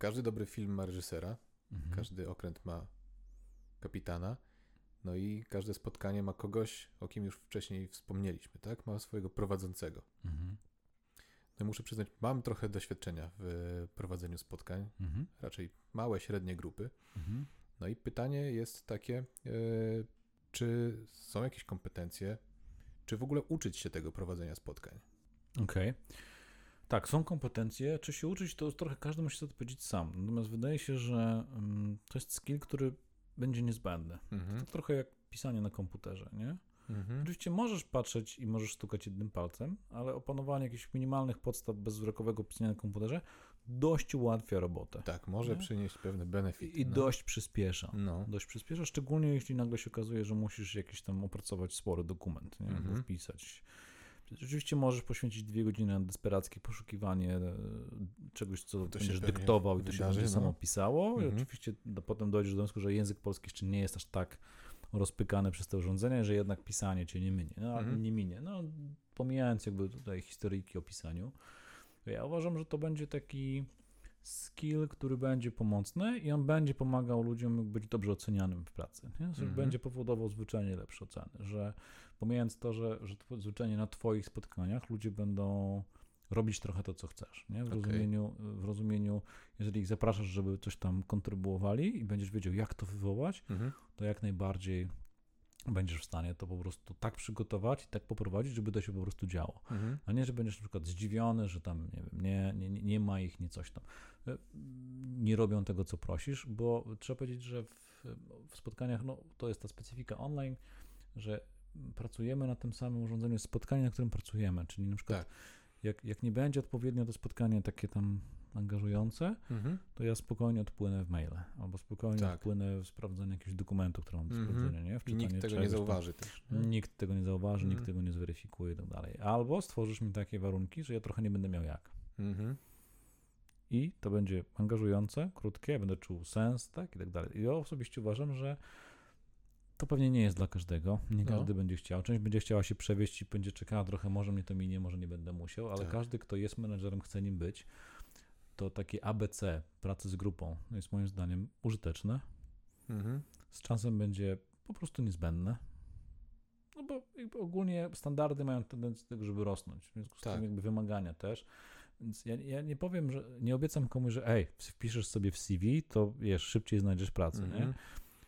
każdy dobry film ma reżysera, Mhm. każdy okręt ma kapitana, no i każde spotkanie ma kogoś, o kim już wcześniej wspomnieliśmy, tak? Ma swojego prowadzącego. Mhm. No muszę przyznać, mam trochę doświadczenia w prowadzeniu spotkań, Mhm. raczej małe, średnie grupy. Mhm. No i pytanie jest takie, e, czy są jakieś kompetencje, czy w ogóle uczyć się tego prowadzenia spotkań? Okej. Tak, są kompetencje. Czy się uczyć, to trochę każdy musi sobie odpowiedzieć sam. Natomiast wydaje się, że mm, to jest skill, który będzie niezbędny. Mhm. To trochę jak pisanie na komputerze, nie? Mhm. Oczywiście możesz patrzeć i możesz stukać jednym palcem, ale opanowanie jakichś minimalnych podstaw bezwzrokowego pisania na komputerze dość ułatwia robotę. Tak, może No. przynieść pewne benefity. I no. dość przyspiesza. No. Dość przyspiesza, szczególnie jeśli nagle się okazuje, że musisz jakiś tam opracować spory dokument, nie? Mhm. Wpisać. Rzeczywiście możesz poświęcić dwie godziny na desperackie poszukiwanie e, czegoś, co To się będziesz dyktował i to się będzie no. samo pisało. I Mhm. oczywiście do, potem dojdziesz do wniosku, że język polski jeszcze nie jest aż tak rozpykany przez te urządzenia, że jednak pisanie cię nie minie. No, Mhm. nie minie. No, pomijając jakby tutaj historyjki o pisaniu, ja uważam, że to będzie taki skill, który będzie pomocny i on będzie pomagał ludziom być dobrze ocenianym w pracy. Nie? Mhm. Będzie powodował zwyczajnie lepsze oceny. Że pomijając to, że, że zwyczajnie na Twoich spotkaniach ludzie będą robić trochę to, co chcesz. Nie? W, Okej. rozumieniu, w rozumieniu, jeżeli ich zapraszasz, żeby coś tam kontrybuowali i będziesz wiedział, jak to wywołać, Mhm. to jak najbardziej będziesz w stanie to po prostu tak przygotować i tak poprowadzić, żeby to się po prostu działo. Mhm. A nie, że będziesz na przykład zdziwiony, że tam nie, wiem, nie, nie, nie- nie ma ich, nie coś tam. E, Nie robią tego, co prosisz, bo trzeba powiedzieć, że w, w spotkaniach, no to jest ta specyfika online, że pracujemy na tym samym urządzeniu spotkanie, na którym pracujemy. Czyli na przykład Tak. jak, jak nie będzie odpowiednio to spotkanie takie tam angażujące, Mhm. to ja spokojnie odpłynę w maile, albo spokojnie Tak. odpłynę w sprawdzenie jakiegoś dokumentu, który mam do Mhm. sprawdzenia, nie? W I nikt tego nie czegoś tam. zauważy też. nie? Nikt tego nie zauważy, nikt Mhm. tego nie zweryfikuje i tak dalej. Albo stworzysz mi takie warunki, że ja trochę nie będę miał jak. Mhm. I to będzie angażujące, krótkie, ja będę czuł sens, tak i tak dalej. I ja osobiście uważam, że to pewnie nie jest dla każdego. Nie No. każdy będzie chciał. Część będzie chciała się przewieźć i będzie czekała trochę, może mnie to minie, może nie będę musiał, ale Tak. każdy, kto jest menedżerem, chce nim być. To takie ABC pracy z grupą jest moim zdaniem użyteczne. Mhm. z czasem będzie po prostu niezbędne. No bo ogólnie standardy mają tendencję do tego, żeby rosnąć. W związku z Tak. tym jakby wymagania też. Więc ja, ja nie powiem, że nie obiecam komuś, że ej, wpiszesz sobie w CV, to wiesz, szybciej znajdziesz pracę, nie? Mhm.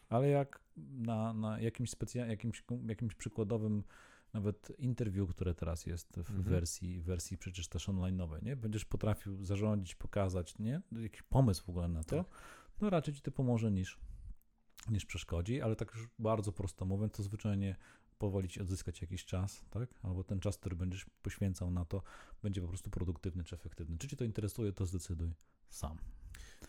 Ale jak na, na jakimś, specja- jakimś, jakimś przykładowym nawet interview, które teraz jest w Mhm. wersji, wersji przecież też online'owej, nie? Będziesz potrafił zarządzić, pokazać, nie? Jakiś pomysł w ogóle na to, Tak. no raczej ci to pomoże niż, niż przeszkodzi, ale tak już bardzo prosto mówiąc, to zwyczajnie powoli ci odzyskać jakiś czas, tak? Albo ten czas, który będziesz poświęcał na to, będzie po prostu produktywny czy efektywny. Czy cię to interesuje, to zdecyduj sam.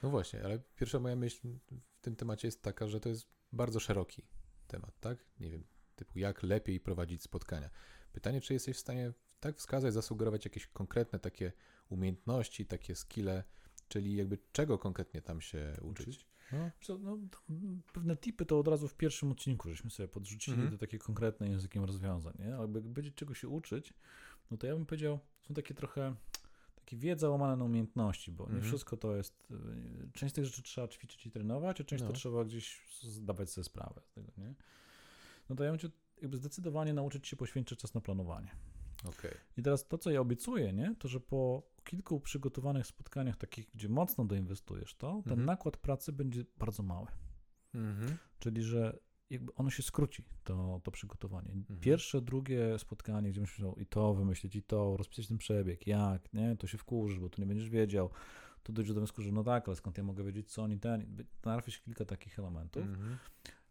No właśnie, ale pierwsza moja myśl w tym temacie jest taka, że to jest bardzo szeroki temat, tak? Nie wiem, typu jak lepiej prowadzić spotkania. Pytanie, czy jesteś w stanie tak wskazać, zasugerować jakieś konkretne takie umiejętności, takie skille, czyli jakby czego konkretnie tam się uczyć? Uczyć? No, no, mm, pewne tipy to od razu w pierwszym odcinku żeśmy sobie podrzucili Mhm. do takie konkretne językiem rozwiązań, nie? Ale jakby będzie czego się uczyć, no to ja bym powiedział, są takie trochę takie wiedza łamane na umiejętności, bo nie Mhm. wszystko to jest, y, część z tych rzeczy trzeba ćwiczyć i trenować, a część No. to trzeba gdzieś zdawać sobie sprawę z tego, nie? No to ja bym cię jakby zdecydowanie nauczyć się poświęcić czas na planowanie. okej. I teraz to, co ja obiecuję, nie? to że po kilku przygotowanych spotkaniach takich, gdzie mocno doinwestujesz to, ten Mhm. nakład pracy będzie bardzo mały. Mhm. Czyli, że jakby ono się skróci, to, to przygotowanie. Mhm. Pierwsze, drugie spotkanie, gdzie musisz i to wymyślić, i to, rozpisać ten przebieg, jak, nie, to się wkurzysz, bo tu nie będziesz wiedział. Tu dojdzie do wniosku, że no tak, ale skąd ja mogę wiedzieć, co oni ten. Natrafisz kilka takich elementów, Mhm.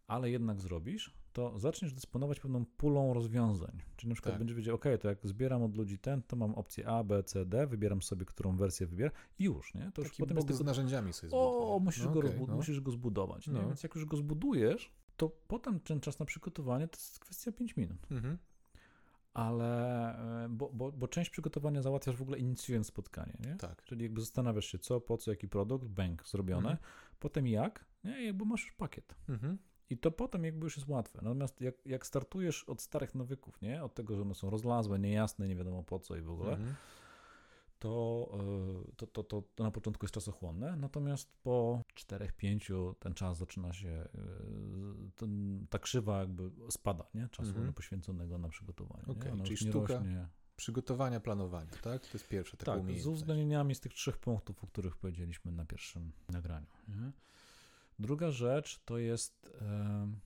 ale jednak zrobisz, to zaczniesz dysponować pewną pulą rozwiązań. Czyli na przykład Tak. będziesz wiedział, ok, to jak zbieram od ludzi ten, to mam opcję A, B, C, D, wybieram sobie, którą wersję wybieram i już, nie? To już Taki potem box jest tylko z narzędziami sobie o, zbuduję. musisz, No go no. musisz go zbudować. Nie? No. Więc jak już go zbudujesz, to potem ten czas na przygotowanie to jest kwestia 5 minut. Mhm. Ale, e, bo, bo, bo część przygotowania załatwiasz w ogóle inicjując spotkanie, nie? Tak. Czyli jakby zastanawiasz się co, po co, jaki produkt, bank, zrobione. Mhm. Potem jak, nie? Jakby masz już pakiet. Mhm. I to potem jakby już jest łatwe. Natomiast jak, jak startujesz od starych nawyków, nie? Od tego, że one są rozlazłe, niejasne, nie wiadomo po co i w ogóle, Mhm. To, e, to, to, to, to na początku jest czasochłonne, natomiast po 4-5 ten czas zaczyna się, e, ten, ta krzywa jakby spada, nie? Czasu Mhm. poświęconego na przygotowanie. Ona czyli sztuka rośnie. Przygotowania, planowania, tak? To jest pierwsza taka Tak, z uwzględnieniami z tych trzech punktów, o których powiedzieliśmy na pierwszym nagraniu. Nie? Druga rzecz to jest em,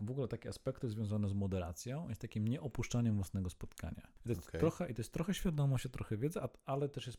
w ogóle takie aspekty związane z moderacją, jest takim nieopuszczaniem własnego spotkania. I to jest, Okej. trochę, i to jest trochę świadomość, trochę wiedza, ale też jest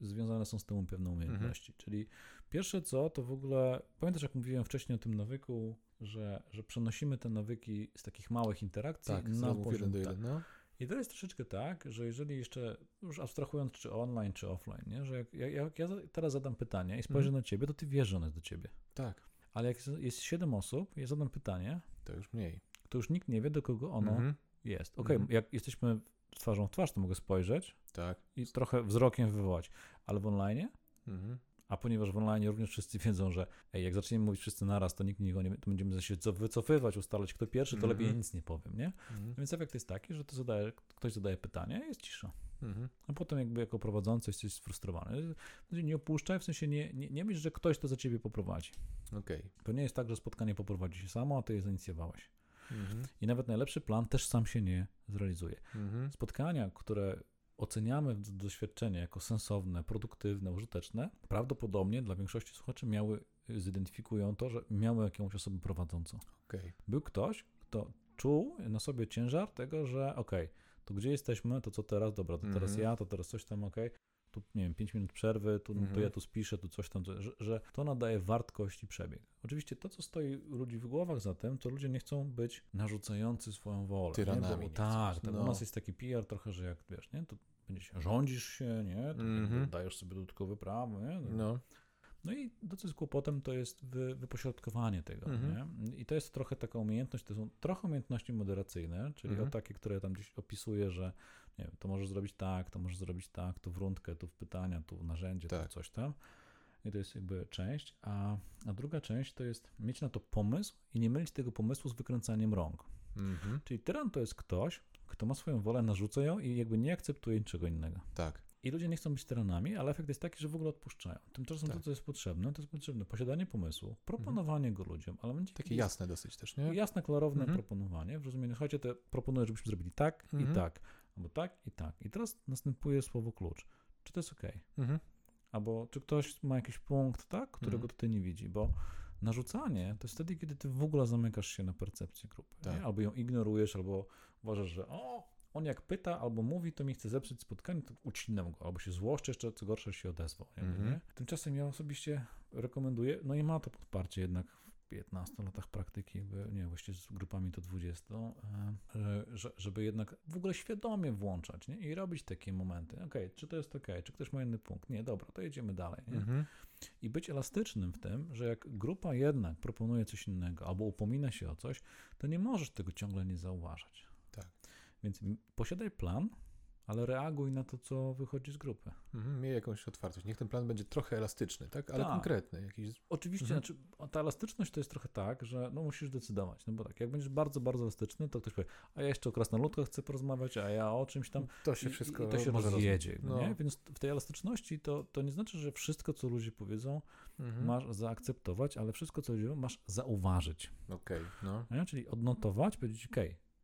związane są z tym pewne umiejętności. Czyli pierwsze co, to w ogóle, pamiętasz jak mówiłem wcześniej o tym nawyku, że, że przenosimy te nawyki z takich małych interakcji Tak, na z poziom jeden tak. jeden, no. I to jest troszeczkę tak, że jeżeli jeszcze, już abstrahując czy online, czy offline, nie? że jak, jak, jak ja teraz zadam pytanie i spojrzę Mhm. na ciebie, to ty wiesz, że ono jest do ciebie. Tak, Ale jak jest- 7 osób, ja zadam pytanie, to już mniej. to już nikt nie wie, do kogo ono Mhm. jest. Okej, Mhm. jak jesteśmy twarzą w twarz, to mogę spojrzeć Tak. i trochę wzrokiem wywołać, ale w online, Mhm. A ponieważ w online również wszyscy wiedzą, że ej, jak zaczniemy mówić wszyscy naraz, to nikt nikogo nie to będziemy się co- wycofywać, ustalać kto pierwszy, to Mhm. lepiej ja nic nie powiem, nie? Mhm. Więc efekt jest taki, że to zadaje, ktoś zadaje pytanie jest cisza. Mhm. A potem jakby jako prowadzący jesteś sfrustrowany. Znaczy Nie opuszczaj, w sensie nie, nie, nie myśl, że ktoś to za ciebie poprowadzi. Okej. To nie jest tak, że spotkanie poprowadzi się samo, a ty je zainicjowałeś. Mhm. I nawet najlepszy plan też sam się nie zrealizuje. Mhm. Spotkania, które oceniamy doświadczenie jako sensowne, produktywne, użyteczne, prawdopodobnie dla większości słuchaczy miały, zidentyfikują to, że miały jakąś osobę prowadzącą. Okej. Był ktoś, kto czuł na sobie ciężar tego, że okej, to gdzie jesteśmy, to co teraz, dobra, to teraz Mhm. ja, to teraz coś tam, okej, tu nie wiem, 5 minut przerwy, tu, to Mhm. ja tu spiszę, tu coś tam, że, że to nadaje wartość i przebieg. Oczywiście to, co stoi ludzi w głowach za tym, to ludzie nie chcą być narzucający swoją wolę. Tyranami Bo, tak, tak, No. u nas jest taki PR trochę, że jak wiesz, nie, to będzie się, rządzisz się, nie, to Mhm. dajesz sobie dodatkowe prawo, nie, No. No i jest kłopotem, to jest wy, wypośrodkowanie tego. Mhm. Nie? I to jest trochę taka umiejętność, to są trochę umiejętności moderacyjne, czyli Mhm. o takie, które tam gdzieś opisuję, że nie wiem, to możesz zrobić tak, to możesz zrobić tak, tu w rundkę, tu w pytania, tu w narzędzie, Tak. tu coś tam. I to jest jakby część. A, a druga część to jest mieć na to pomysł i nie mylić tego pomysłu z wykręcaniem rąk. Mhm. Czyli tyran to jest ktoś, kto ma swoją wolę, narzuca ją i jakby nie akceptuje niczego innego. Tak. I ludzie nie chcą być tyranami, ale efekt jest taki, że w ogóle odpuszczają. Tymczasem Tak. to, co jest potrzebne, to jest potrzebne posiadanie pomysłu, proponowanie go ludziom, ale będzie Takie jasne dosyć też, nie? jasne, klarowne Mhm. proponowanie w rozumieniu, słuchajcie, to proponuję, żebyśmy zrobili tak Mhm. i tak, albo tak i tak. I teraz następuje słowo klucz. Czy to jest ok? Mhm. Albo czy ktoś ma jakiś punkt, tak, którego Mhm. tutaj nie widzi, bo narzucanie to jest wtedy, kiedy ty w ogóle zamykasz się na percepcję grupy. Tak. Albo ją ignorujesz, albo uważasz, że o, on jak pyta albo mówi, to mi chce zepsuć spotkanie, to ucinam go, albo się złoszczę, jeszcze co gorsze się odezwał. Mhm. Nie? Tymczasem ja osobiście rekomenduję, no i ma to podparcie jednak w 15 latach praktyki, jakby, nie właściwie z grupami to 20, e, że, że, żeby jednak w ogóle świadomie włączać nie? i robić takie momenty. Okej, czy to jest ok, czy ktoś ma inny punkt? Nie, dobra, to jedziemy dalej. Mhm. I być elastycznym w tym, że jak grupa jednak proponuje coś innego albo upomina się o coś, to nie możesz tego ciągle nie zauważać. Więc posiadaj plan, ale reaguj na to, co wychodzi z grupy. Mhm. Miej jakąś otwartość. Niech ten plan będzie trochę elastyczny, tak? Ale Tak. konkretny. Jakiś... Oczywiście, Mhm. znaczy, ta elastyczność to jest trochę tak, że no musisz decydować. No bo tak, jak będziesz bardzo, bardzo elastyczny, to ktoś powie, a ja jeszcze o krasnoludkach chcę porozmawiać, a ja o czymś tam. To się I- wszystko I to się może rozjedzie. No. Nie? Więc w tej elastyczności to, to nie znaczy, że wszystko, co ludzie powiedzą, Mhm. masz zaakceptować, ale wszystko, co ludzie mówią, masz zauważyć. Okej, no. Nie? Czyli odnotować, powiedzieć, ok,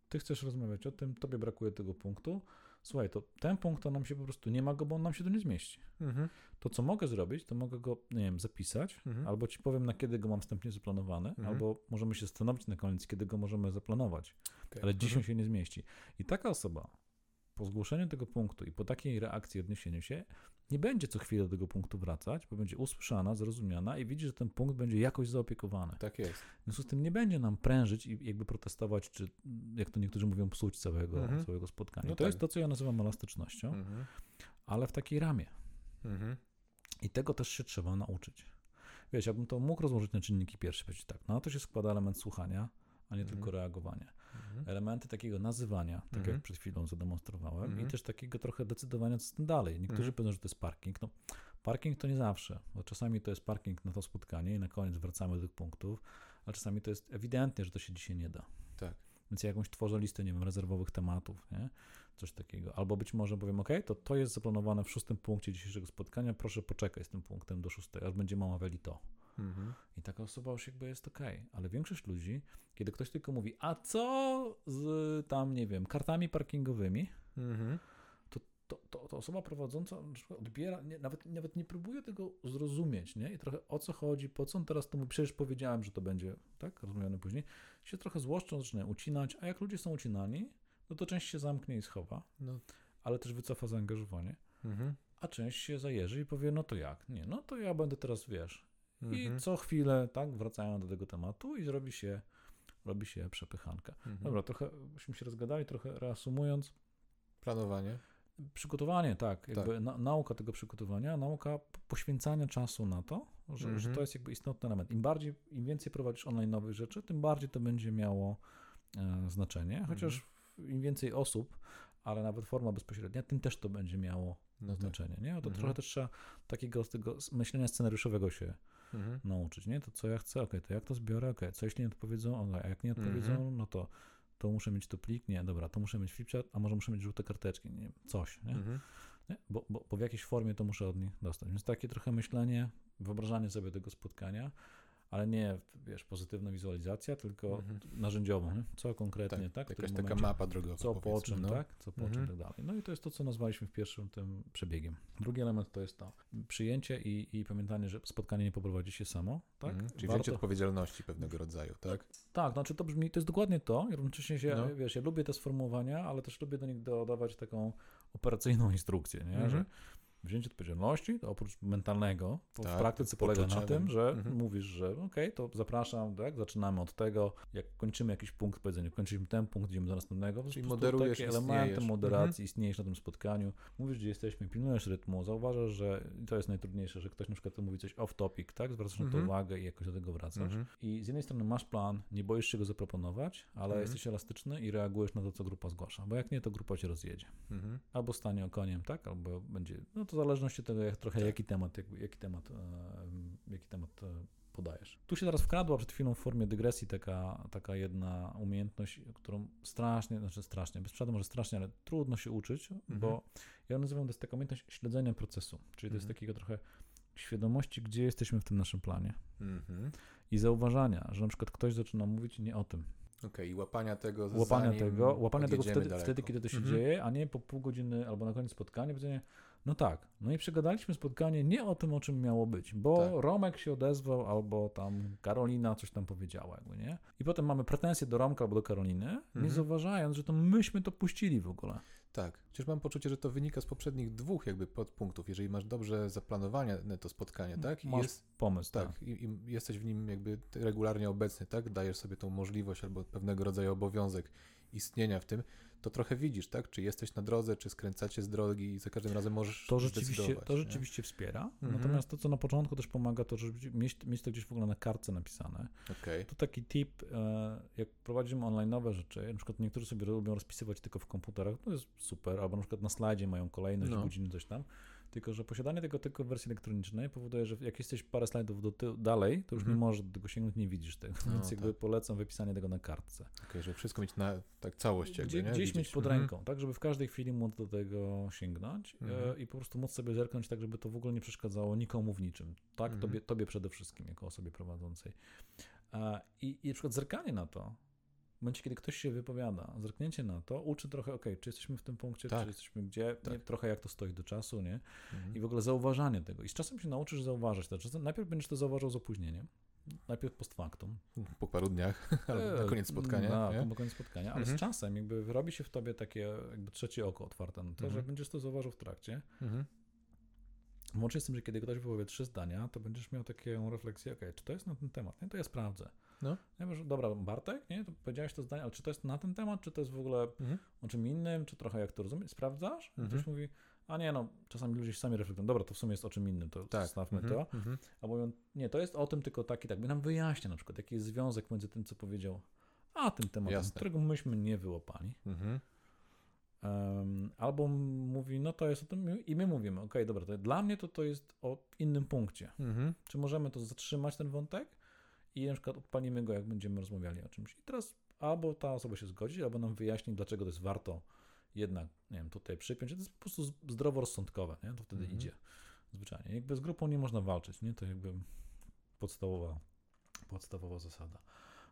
ty chcesz rozmawiać o tym, tobie brakuje tego punktu, słuchaj, to ten punkt to nam się po prostu nie ma go, bo on nam się tu nie zmieści. Mhm. To, co mogę zrobić, to mogę go, nie wiem, zapisać, Mhm. albo ci powiem, na kiedy go mam wstępnie zaplanowany, Mhm. albo możemy się zastanowić na koniec, kiedy go możemy zaplanować, Okej. ale dzisiaj Mhm. się nie zmieści. I taka osoba po zgłoszeniu tego punktu i po takiej reakcji, odniesieniu się, nie będzie co chwilę do tego punktu wracać, bo będzie usłyszana, zrozumiana i widzi, że ten punkt będzie jakoś zaopiekowany. Tak jest. W związku z tym nie będzie nam prężyć i jakby protestować, czy jak to niektórzy mówią, psuć całego, Mhm. całego spotkania. No to tak. jest to, co ja nazywam elastycznością, Mhm. ale w takiej ramie. Mhm. I tego też się trzeba nauczyć. Wiesz, ja bym to mógł rozłożyć na czynniki pierwsze, powiedzieć tak, no to się składa element słuchania, a nie Mhm. tylko reagowania. Mhm. Elementy takiego nazywania, tak Mhm. jak przed chwilą zademonstrowałem, Mhm. i też takiego trochę decydowania, co z tym dalej. Niektórzy Mhm. powiedzą, że to jest parking. No, parking to nie zawsze, bo czasami to jest parking na to spotkanie i na koniec wracamy do tych punktów, a czasami to jest ewidentnie, że to się dzisiaj nie da. Tak. Więc ja jakąś tworzę listę, nie wiem, rezerwowych tematów, nie? Coś takiego. Albo być może powiem, ok, to to jest zaplanowane w szóstym punkcie dzisiejszego spotkania, proszę poczekaj z tym punktem do szóstego, aż będziemy omawiali to. Mhm. I taka osoba już jakby jest ok. Ale większość ludzi, kiedy ktoś tylko mówi, a co z tam, nie wiem, kartami parkingowymi, Mhm. to, to, to osoba prowadząca odbiera, nie, nawet, nawet nie próbuje tego zrozumieć, nie? I trochę o co chodzi, po co on teraz to mówi, przecież powiedziałem, że to będzie, tak, rozumiane później, się trochę złoszczą, zaczynają ucinać, a jak ludzie są ucinani, no to część się zamknie i schowa, No. ale też wycofa zaangażowanie, Mhm. a część się zajeży i powie, no to jak? Nie, no to ja będę teraz, wiesz, Mhm. i co chwilę, tak, wracają do tego tematu i robi się, robi się przepychanka. Mhm. Dobra, trochę byśmy się rozgadali, trochę reasumując, Planowanie. Przygotowanie, tak, jakby Tak. Na, nauka tego przygotowania, nauka poświęcania czasu na to, że, że Mhm. to jest jakby istotny element. Im bardziej, im więcej prowadzisz online nowych rzeczy, tym bardziej to będzie miało e, znaczenie, chociaż im więcej osób, ale nawet forma bezpośrednia, tym też to będzie miało No tak. znaczenie, nie? A to Mhm. trochę też trzeba takiego z tego myślenia scenariuszowego się Mhm. nauczyć, nie? To co ja chcę, okej, to jak to zbiorę, okej, co jeśli nie odpowiedzą, okej, a jak nie odpowiedzą, Mhm. no to to muszę mieć tu plik, nie, dobra, to muszę mieć flipchart, a może muszę mieć żółte karteczki, nie coś, nie? Mhm. nie? Bo, bo, bo w jakiejś formie to muszę od nich dostać. Więc takie trochę myślenie, wyobrażanie sobie tego spotkania, ale nie, wiesz, pozytywna wizualizacja, tylko Mhm. narzędziową, nie? co konkretnie, tak? Tak, jakaś taka momencie, mapa drogowa. co po czym, no. tak? Co po czym Mhm. i tak dalej. No i to jest to, co nazwaliśmy w pierwszym tym przebiegiem. Drugi element to jest to przyjęcie i, i pamiętanie, że spotkanie nie poprowadzi się samo, tak? Mhm. Czyli Warto- wzięcie odpowiedzialności pewnego rodzaju, tak? tak, znaczy to brzmi, to jest dokładnie to. I równocześnie się, No. wiesz, ja lubię te sformułowania, ale też lubię do nich dodawać taką operacyjną instrukcję, nie? Mhm. że wzięcie odpowiedzialności, to oprócz mentalnego, to w Tak, praktyce polega na tym, że mhm. mówisz, że okej, to zapraszam, tak, zaczynamy od tego, jak kończymy jakiś punkt, powiedzenia, kończymy ten punkt, idziemy do następnego. Czyli moderujesz, takie elementy istniejesz. moderacji, Mhm. istniejesz na tym spotkaniu, mówisz, gdzie jesteśmy, pilnujesz rytmu, zauważasz, że to jest najtrudniejsze, że ktoś na przykład mówi coś off topic, tak, zwracasz na to Mhm. uwagę i jakoś do tego wracasz. Mhm. I z jednej strony masz plan, nie boisz się go zaproponować, ale Mhm. jesteś elastyczny i reagujesz na to, co grupa zgłasza, bo jak nie, to grupa cię rozjedzie. Mhm. Albo stanie okoniem, tak, albo będzie, no to w zależności od tego, jak, trochę jaki temat, jakby, jaki temat, e, jaki temat e, podajesz. Tu się teraz wkradła przed chwilą w formie dygresji taka, taka jedna umiejętność, którą strasznie, znaczy strasznie, bez przesady może strasznie, ale trudno się uczyć, Mhm. bo ja nazywam, to jest taka umiejętność śledzenia procesu, czyli to jest Mhm. takiego trochę świadomości, gdzie jesteśmy w tym naszym planie Mhm. i zauważania, że na przykład ktoś zaczyna mówić nie o tym. Okej, i łapania tego Łapania tego, łapania tego wtedy, daleko. wtedy, kiedy to się Mhm. dzieje, a nie po pół godziny albo na koniec spotkania powiedzenie, no tak, no i przegadaliśmy spotkanie nie o tym, o czym miało być, bo Tak. Romek się odezwał albo tam Karolina coś tam powiedziała, jakby, nie? I potem mamy pretensje do Romka albo do Karoliny, nie Mhm. zauważając, że to myśmy to puścili w ogóle. Tak, chociaż mam poczucie, że to wynika z poprzednich dwóch jakby podpunktów. Jeżeli masz dobrze zaplanowane to spotkanie, tak? I Masz jest, pomysł, tak. tak, i, i jesteś w nim jakby regularnie obecny, tak? Dajesz sobie tą możliwość albo pewnego rodzaju obowiązek istnienia w tym, to trochę widzisz, tak? Czy jesteś na drodze, czy skręcacie z drogi i za każdym razem możesz To rzeczywiście, to nie? rzeczywiście wspiera. Mhm. Natomiast to, co na początku też pomaga, to żeby mieć, mieć to gdzieś w ogóle na kartce napisane. Okej. To taki tip, e, jak prowadzimy online nowe rzeczy, na przykład niektórzy sobie lubią rozpisywać tylko w komputerach, to jest super, albo na przykład na slajdzie mają kolejność, No. godziny, coś tam, tylko że posiadanie tego tylko w wersji elektronicznej powoduje, że jak jesteś parę slajdów do tyłu, dalej, to już Mhm. nie możesz do tego sięgnąć, nie widzisz tego, No, więc jakby tak. polecam wypisanie tego na kartce. Okej, żeby wszystko mieć na tak całość jakby, Gdzie, nie? gdzieś Widzieć. mieć pod Mhm. ręką, tak, żeby w każdej chwili móc do tego sięgnąć Mhm. e, i po prostu móc sobie zerknąć tak, żeby to w ogóle nie przeszkadzało nikomu w niczym, tak, Mhm. tobie, tobie przede wszystkim, jako osobie prowadzącej. E, I, I na przykład zerkanie na to, w momencie, kiedy ktoś się wypowiada, zerknięcie na to uczy trochę, ok, czy jesteśmy w tym punkcie, Tak. czy jesteśmy gdzie, Tak. nie, trochę jak to stoi do czasu, nie? Mhm. I w ogóle zauważanie tego. I z czasem się nauczysz zauważać to. Czasem najpierw będziesz to zauważał z opóźnieniem, najpierw post factum, Po paru dniach, albo na E, koniec spotkania, Na, na koniec spotkania, ale Mhm. z czasem jakby robi się w tobie takie jakby trzecie oko otwarte na to, że Mhm. jak będziesz to zauważył w trakcie, Mhm. łącznie z tym, że kiedy ktoś wypowie trzy zdania, to będziesz miał taką refleksję, okej, czy to jest na ten temat, nie, to ja sprawdzę. No. Ja mówię, dobra, Bartek, nie, to powiedziałeś to zdanie, ale czy to jest na ten temat, czy to jest w ogóle Mhm. o czym innym, czy trochę jak to rozumiesz, sprawdzasz? Mhm. ktoś mówi, a nie no, czasami ludzie się sami reflektują, dobra, to w sumie jest o czym innym, to Tak. zostawmy Mhm. to. Mhm. Albo mówią, nie, to jest o tym tylko tak i tak. By nam wyjaśnia na przykład, jaki jest związek między tym, co powiedział, a tym tematem, Jasne. którego myśmy nie wyłapali. Mhm. Em, albo mówi, no to jest o tym i my mówimy, okej, dobra, to dla mnie to to jest o innym punkcie. Mhm. Czy możemy to zatrzymać, ten wątek i na przykład odpalimy go, jak będziemy rozmawiali o czymś. I teraz albo ta osoba się zgodzi, albo nam wyjaśni, dlaczego to jest warto jednak, nie wiem, tutaj przypiąć. To jest po prostu zdroworozsądkowe, nie? To wtedy Mhm. idzie zwyczajnie. Jakby z grupą nie można walczyć, nie? To jakby podstawowa, podstawowa zasada.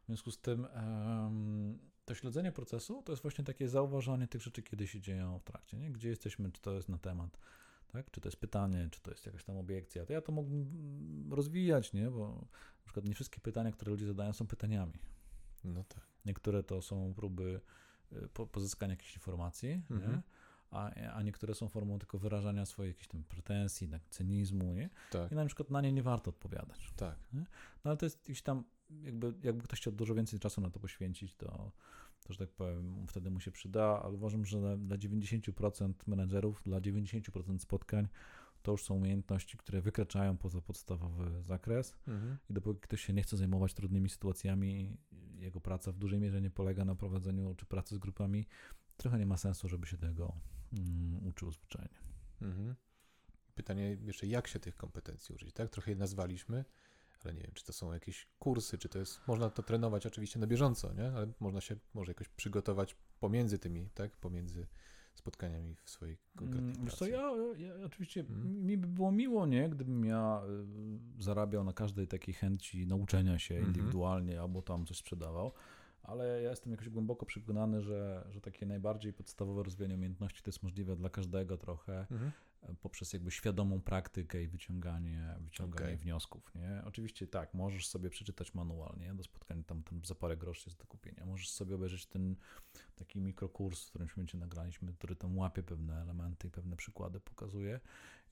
W związku z tym em, to śledzenie procesu to jest właśnie takie zauważanie tych rzeczy, kiedy się dzieją w trakcie, nie? Gdzie jesteśmy, czy to jest na temat, tak? Czy to jest pytanie, czy to jest jakaś tam obiekcja. To ja to mógłbym rozwijać, nie? Bo na przykład nie wszystkie pytania, które ludzie zadają są pytaniami. No tak. Niektóre to są próby y, po, pozyskania jakichś informacji, nie? Mhm. A, a niektóre są formą tylko wyrażania swojej jakiejś tam pretensji, tak, cynizmu, nie? Tak, I na przykład na nie nie warto odpowiadać. tak. No ale to jest gdzieś tam, jakby, jakby ktoś chciał dużo więcej czasu na to poświęcić, to, to że tak powiem, wtedy mu się przyda, ale uważam, że dla, dla 90% menedżerów, dla 90% spotkań to już są umiejętności, które wykraczają poza podstawowy zakres Mhm. i dopóki ktoś się nie chce zajmować trudnymi sytuacjami, jego praca w dużej mierze nie polega na prowadzeniu czy pracy z grupami, trochę nie ma sensu, żeby się tego mm, uczył zwyczajnie. Mhm. Pytanie jeszcze, jak się tych kompetencji użyć, tak? Trochę je nazwaliśmy, ale nie wiem, czy to są jakieś kursy, czy to jest, można to trenować oczywiście na bieżąco, nie? Ale można się może jakoś przygotować pomiędzy tymi, tak? Pomiędzy spotkaniami w swojej konkretnej Mm, Wiesz pracy. co, ja, ja oczywiście Mhm. mi by było miło, nie, gdybym ja y, zarabiał na każdej takiej chęci nauczenia się Mhm. indywidualnie albo tam coś sprzedawał, ale ja jestem jakoś głęboko przekonany, że, że takie najbardziej podstawowe rozwijanie umiejętności to jest możliwe dla każdego trochę Mhm. Poprzez jakby świadomą praktykę i wyciąganie, wyciąganie Okej. wniosków, nie? Oczywiście tak, możesz sobie przeczytać manual, nie? Do spotkania tam, tam za parę groszy jest do kupienia. Możesz sobie obejrzeć ten taki mikrokurs, w którym się nagraliśmy, który tam łapie pewne elementy i pewne przykłady pokazuje.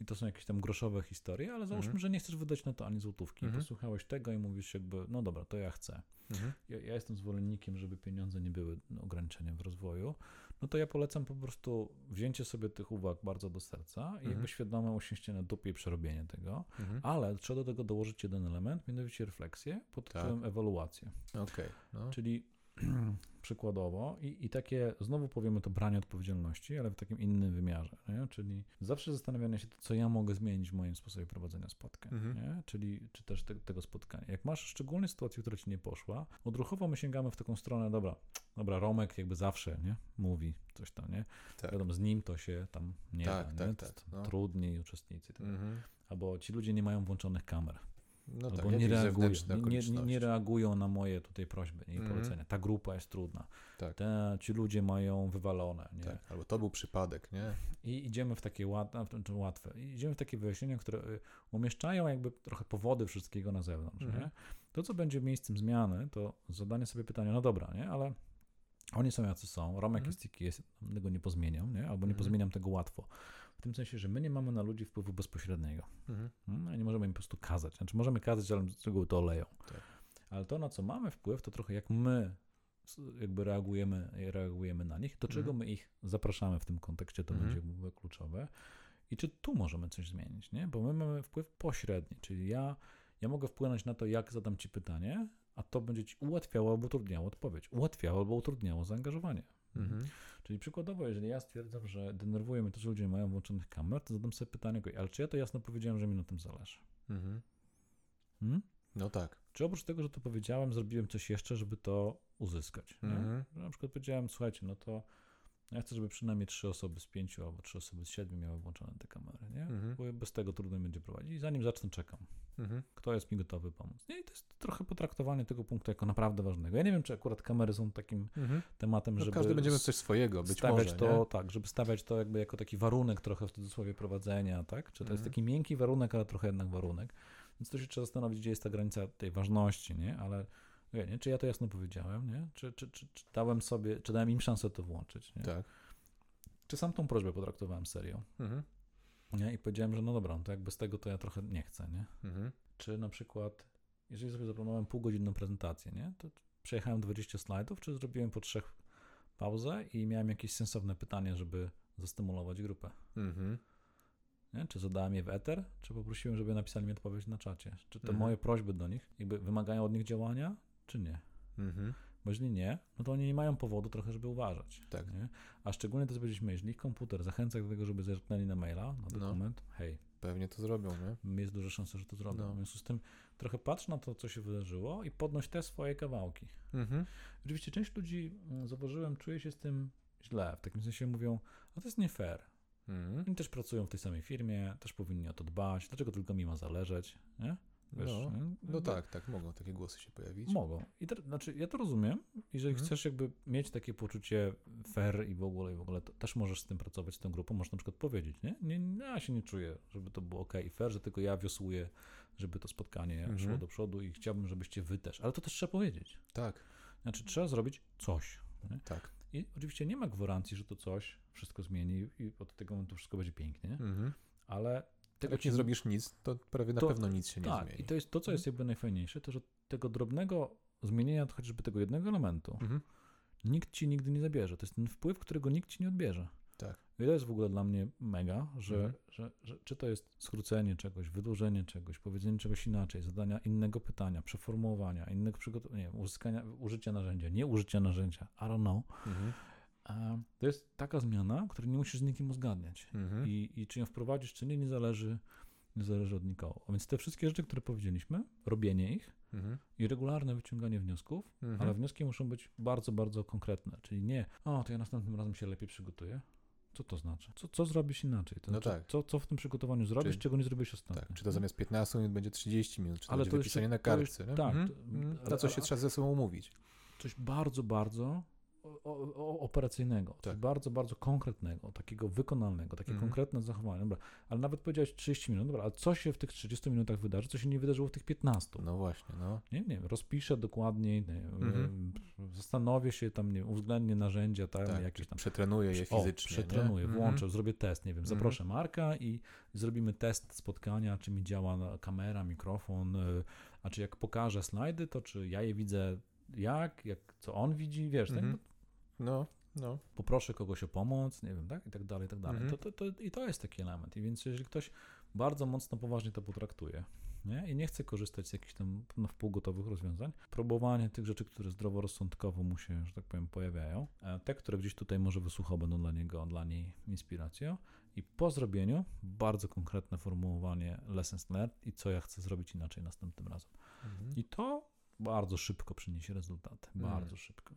I to są jakieś tam groszowe historie, ale załóżmy, Mhm. że nie chcesz wydać na to ani złotówki. Mhm. Posłuchałeś tego i mówisz jakby, no dobra, to ja chcę. Mhm. Ja, ja jestem zwolennikiem, żeby pieniądze nie były ograniczeniem w rozwoju, no to ja polecam po prostu wzięcie sobie tych uwag bardzo do serca i Mhm. jakby świadome usiąście na dupie i przerobienie tego, Mhm. ale trzeba do tego dołożyć jeden element, mianowicie refleksję pod Tak. tytułem ewaluację. Okej, no. Czyli przykładowo, i, i takie, znowu powiemy to branie odpowiedzialności, ale w takim innym wymiarze, nie? czyli zawsze zastanawianie się, co ja mogę zmienić w moim sposobie prowadzenia spotkań, Mhm. nie? czyli czy też te, tego spotkania. Jak masz szczególnie sytuację, która ci nie poszła, odruchowo my sięgamy w taką stronę, dobra, dobra, Romek jakby zawsze nie? mówi coś tam, nie? Tak. Wiadomo, z nim to się tam nie Tak, da, tak, tak, no. Trudniej uczestnicy. tak. Mhm. Albo ci ludzie nie mają włączonych kamer. No Albo tak, nie reagują, nie, nie, nie reagują na moje tutaj prośby i Mhm. polecenia. Ta grupa jest trudna. Tak. Te, ci ludzie mają wywalone. Nie? Tak, albo to był przypadek, nie? I idziemy w takie łatwe, łatwe. Idziemy w takie wyjaśnienia, które y, umieszczają jakby trochę powody wszystkiego na zewnątrz. Mhm. Nie? To, co będzie miejscem zmiany, to zadanie sobie pytania, no dobra, nie? ale oni są jacy są, Romek Mhm. jest jaki jest, tego nie pozmieniam, nie? albo nie Mhm. pozmieniam tego łatwo. W tym sensie, że my nie mamy na ludzi wpływu bezpośredniego. Mhm. No, nie możemy im po prostu kazać. Znaczy możemy kazać, ale z reguły to oleją. Tak. Ale to, na co mamy wpływ, to trochę jak my jakby reagujemy, reagujemy na nich, do czego Mhm. my ich zapraszamy w tym kontekście, to Mhm. będzie kluczowe. I czy tu możemy coś zmienić, nie? Bo my mamy wpływ pośredni, czyli ja, ja mogę wpłynąć na to, jak zadam ci pytanie, a to będzie ci ułatwiało albo utrudniało odpowiedź. Ułatwiało albo utrudniało zaangażowanie. Mhm. Czyli przykładowo, jeżeli ja stwierdzam, że denerwuje mnie to, że ludzie mają włączonych kamer, to zadam sobie pytanie, ale czy ja to jasno powiedziałem, że mi na tym zależy? Mhm. Hmm? No tak. Czy oprócz tego, że to powiedziałem, zrobiłem coś jeszcze, żeby to uzyskać? Mhm. Na przykład powiedziałem, słuchajcie, no to ja chcę, żeby przynajmniej trzy osoby z pięciu albo trzy osoby z siedmiu miały włączone te kamery, nie? Mhm. Bo bez tego trudno będzie prowadzić. I zanim zacznę, czekam. Mhm. Kto jest mi gotowy pomóc? Nie? I to jest trochę potraktowanie tego punktu jako naprawdę ważnego. Ja nie wiem, czy akurat kamery są takim Mhm. tematem, No, żeby każdy będzie miał coś swojego, być stawiać może, to nie? tak, żeby stawiać to jakby jako taki warunek trochę w cudzysłowie prowadzenia, tak? Czy to jest Mhm. taki miękki warunek, ale trochę jednak warunek. Więc to się trzeba zastanowić, gdzie jest ta granica tej ważności, nie? Ale wie, nie? czy ja to jasno powiedziałem, nie? Czy, czy, czy, czy dałem sobie, czy dałem im szansę to włączyć, nie? Tak. Czy sam tą prośbę potraktowałem serio, Mhm. nie? I powiedziałem, że no dobra, to jak bez tego to ja trochę nie chcę, nie? Mhm. Czy na przykład, jeżeli sobie zaplanowałem półgodzinną prezentację, nie? To przejechałem 20 slajdów, czy zrobiłem po trzech pauzę i miałem jakieś sensowne pytanie, żeby zastymulować grupę? Mhm. Nie? Czy zadałem je w eter, czy poprosiłem, żeby napisali mi odpowiedź na czacie? Czy te Mhm. moje prośby do nich jakby wymagają od nich działania, czy nie? Mhm. Bo jeżeli nie, no to oni nie mają powodu trochę, żeby uważać. Tak. Nie? A szczególnie to powiedzieliśmy, jeżeli ich komputer zachęca do tego, żeby zerknęli na maila, na No. dokument, hej, Pewnie to zrobią, nie? jest duża szansa, że to zrobią. No. W związku z tym trochę patrz na to, co się wydarzyło i podnoś te swoje kawałki. Mhm. Oczywiście część ludzi, mm, zauważyłem, czuje się z tym źle. W takim sensie mówią, a to jest nie fair. Mhm. Oni też pracują w tej samej firmie, też powinni o to dbać. Dlaczego tylko mi ma zależeć? Nie? Wiesz, No, no tak, tak, mogą takie głosy się pojawić. Mogą. I znaczy, ja to rozumiem. Jeżeli Mhm. chcesz jakby mieć takie poczucie fair i w ogóle, i w ogóle, to też możesz z tym pracować, z tą grupą. Możesz na przykład powiedzieć, nie? nie, nie ja się nie czuję, żeby to było ok i fair, że tylko ja wiosłuję, żeby to spotkanie Mhm. szło do przodu i chciałbym, żebyście wy też. Ale to też trzeba powiedzieć. Tak, Znaczy, trzeba zrobić coś. Nie? tak. I oczywiście nie ma gwarancji, że to coś wszystko zmieni i od tego momentu wszystko będzie pięknie, nie? Mhm. ale tego Jak ci nie zrobisz nic, to prawie na To- pewno nic się nie tak, zmieni. i to jest to, co jest jakby najfajniejsze, to że tego drobnego zmienienia chociażby tego jednego elementu Mhm. nikt ci nigdy nie zabierze. To jest ten wpływ, którego nikt ci nie odbierze. Tak. I to jest w ogóle dla mnie mega, że, Mhm. że, że czy to jest skrócenie czegoś, wydłużenie czegoś, powiedzenie czegoś inaczej, zadania innego pytania, przeformułowania, innego przygotowania, uzyskania, użycia narzędzia, nie użycia narzędzia, I don't know. Mhm. To jest taka zmiana, której nie musisz z nikim uzgadniać. Mhm. I, I czy ją wprowadzisz, czy nie, nie zależy, nie zależy od nikogo. A więc te wszystkie rzeczy, które powiedzieliśmy, robienie ich Mhm. i regularne wyciąganie wniosków, Mhm. ale wnioski muszą być bardzo, bardzo konkretne. Czyli nie, o, to ja następnym razem się lepiej przygotuję. Co to znaczy? Co, co zrobisz inaczej? To No znaczy, tak. co, co w tym przygotowaniu zrobisz, czego nie zrobiłeś ostatnio? Tak, czy to zamiast 15 minut będzie 30 minut, czy to Ale będzie to jeszcze- wypisanie na to już- kartce. tak, Mhm. to- Mhm. Na co się trzeba ze sobą umówić. Coś bardzo, bardzo operacyjnego, coś Tak. bardzo, bardzo konkretnego, takiego wykonalnego, takie Mhm. konkretne zachowanie. Dobra, ale nawet powiedziałeś 30 minut, dobra, ale co się w tych 30 minutach wydarzy, co się nie wydarzyło w tych 15? No właśnie, no. Nie, nie wiem, rozpiszę dokładniej, wiem, Mhm. zastanowię się tam, nie wiem, uwzględnię narzędzia, tam, Tak, jakieś tam. przetrenuję je O, fizycznie. przetrenuję, nie? włączę, Mhm. zrobię test, nie wiem, zaproszę Marka i zrobimy test spotkania, czy mi działa kamera, mikrofon, y, a czy jak pokażę slajdy, to czy ja je widzę jak, jak co on widzi, wiesz, tak? Mhm. No, no. poproszę kogoś o pomoc, nie wiem, tak, i tak dalej, i tak dalej. Mhm. To, to, to, I to jest taki element. I więc jeżeli ktoś bardzo mocno poważnie to potraktuje nie? i nie chce korzystać z jakichś tam no, wpółgotowych rozwiązań, próbowanie tych rzeczy, które zdroworozsądkowo mu się, że tak powiem, pojawiają, a te, które gdzieś tutaj może wysłuchał, będą dla niego, dla niej inspiracją i po zrobieniu bardzo konkretne formułowanie lessons learned i co ja chcę zrobić inaczej następnym razem. Mhm. I to bardzo szybko przyniesie rezultaty, Mhm. bardzo szybko.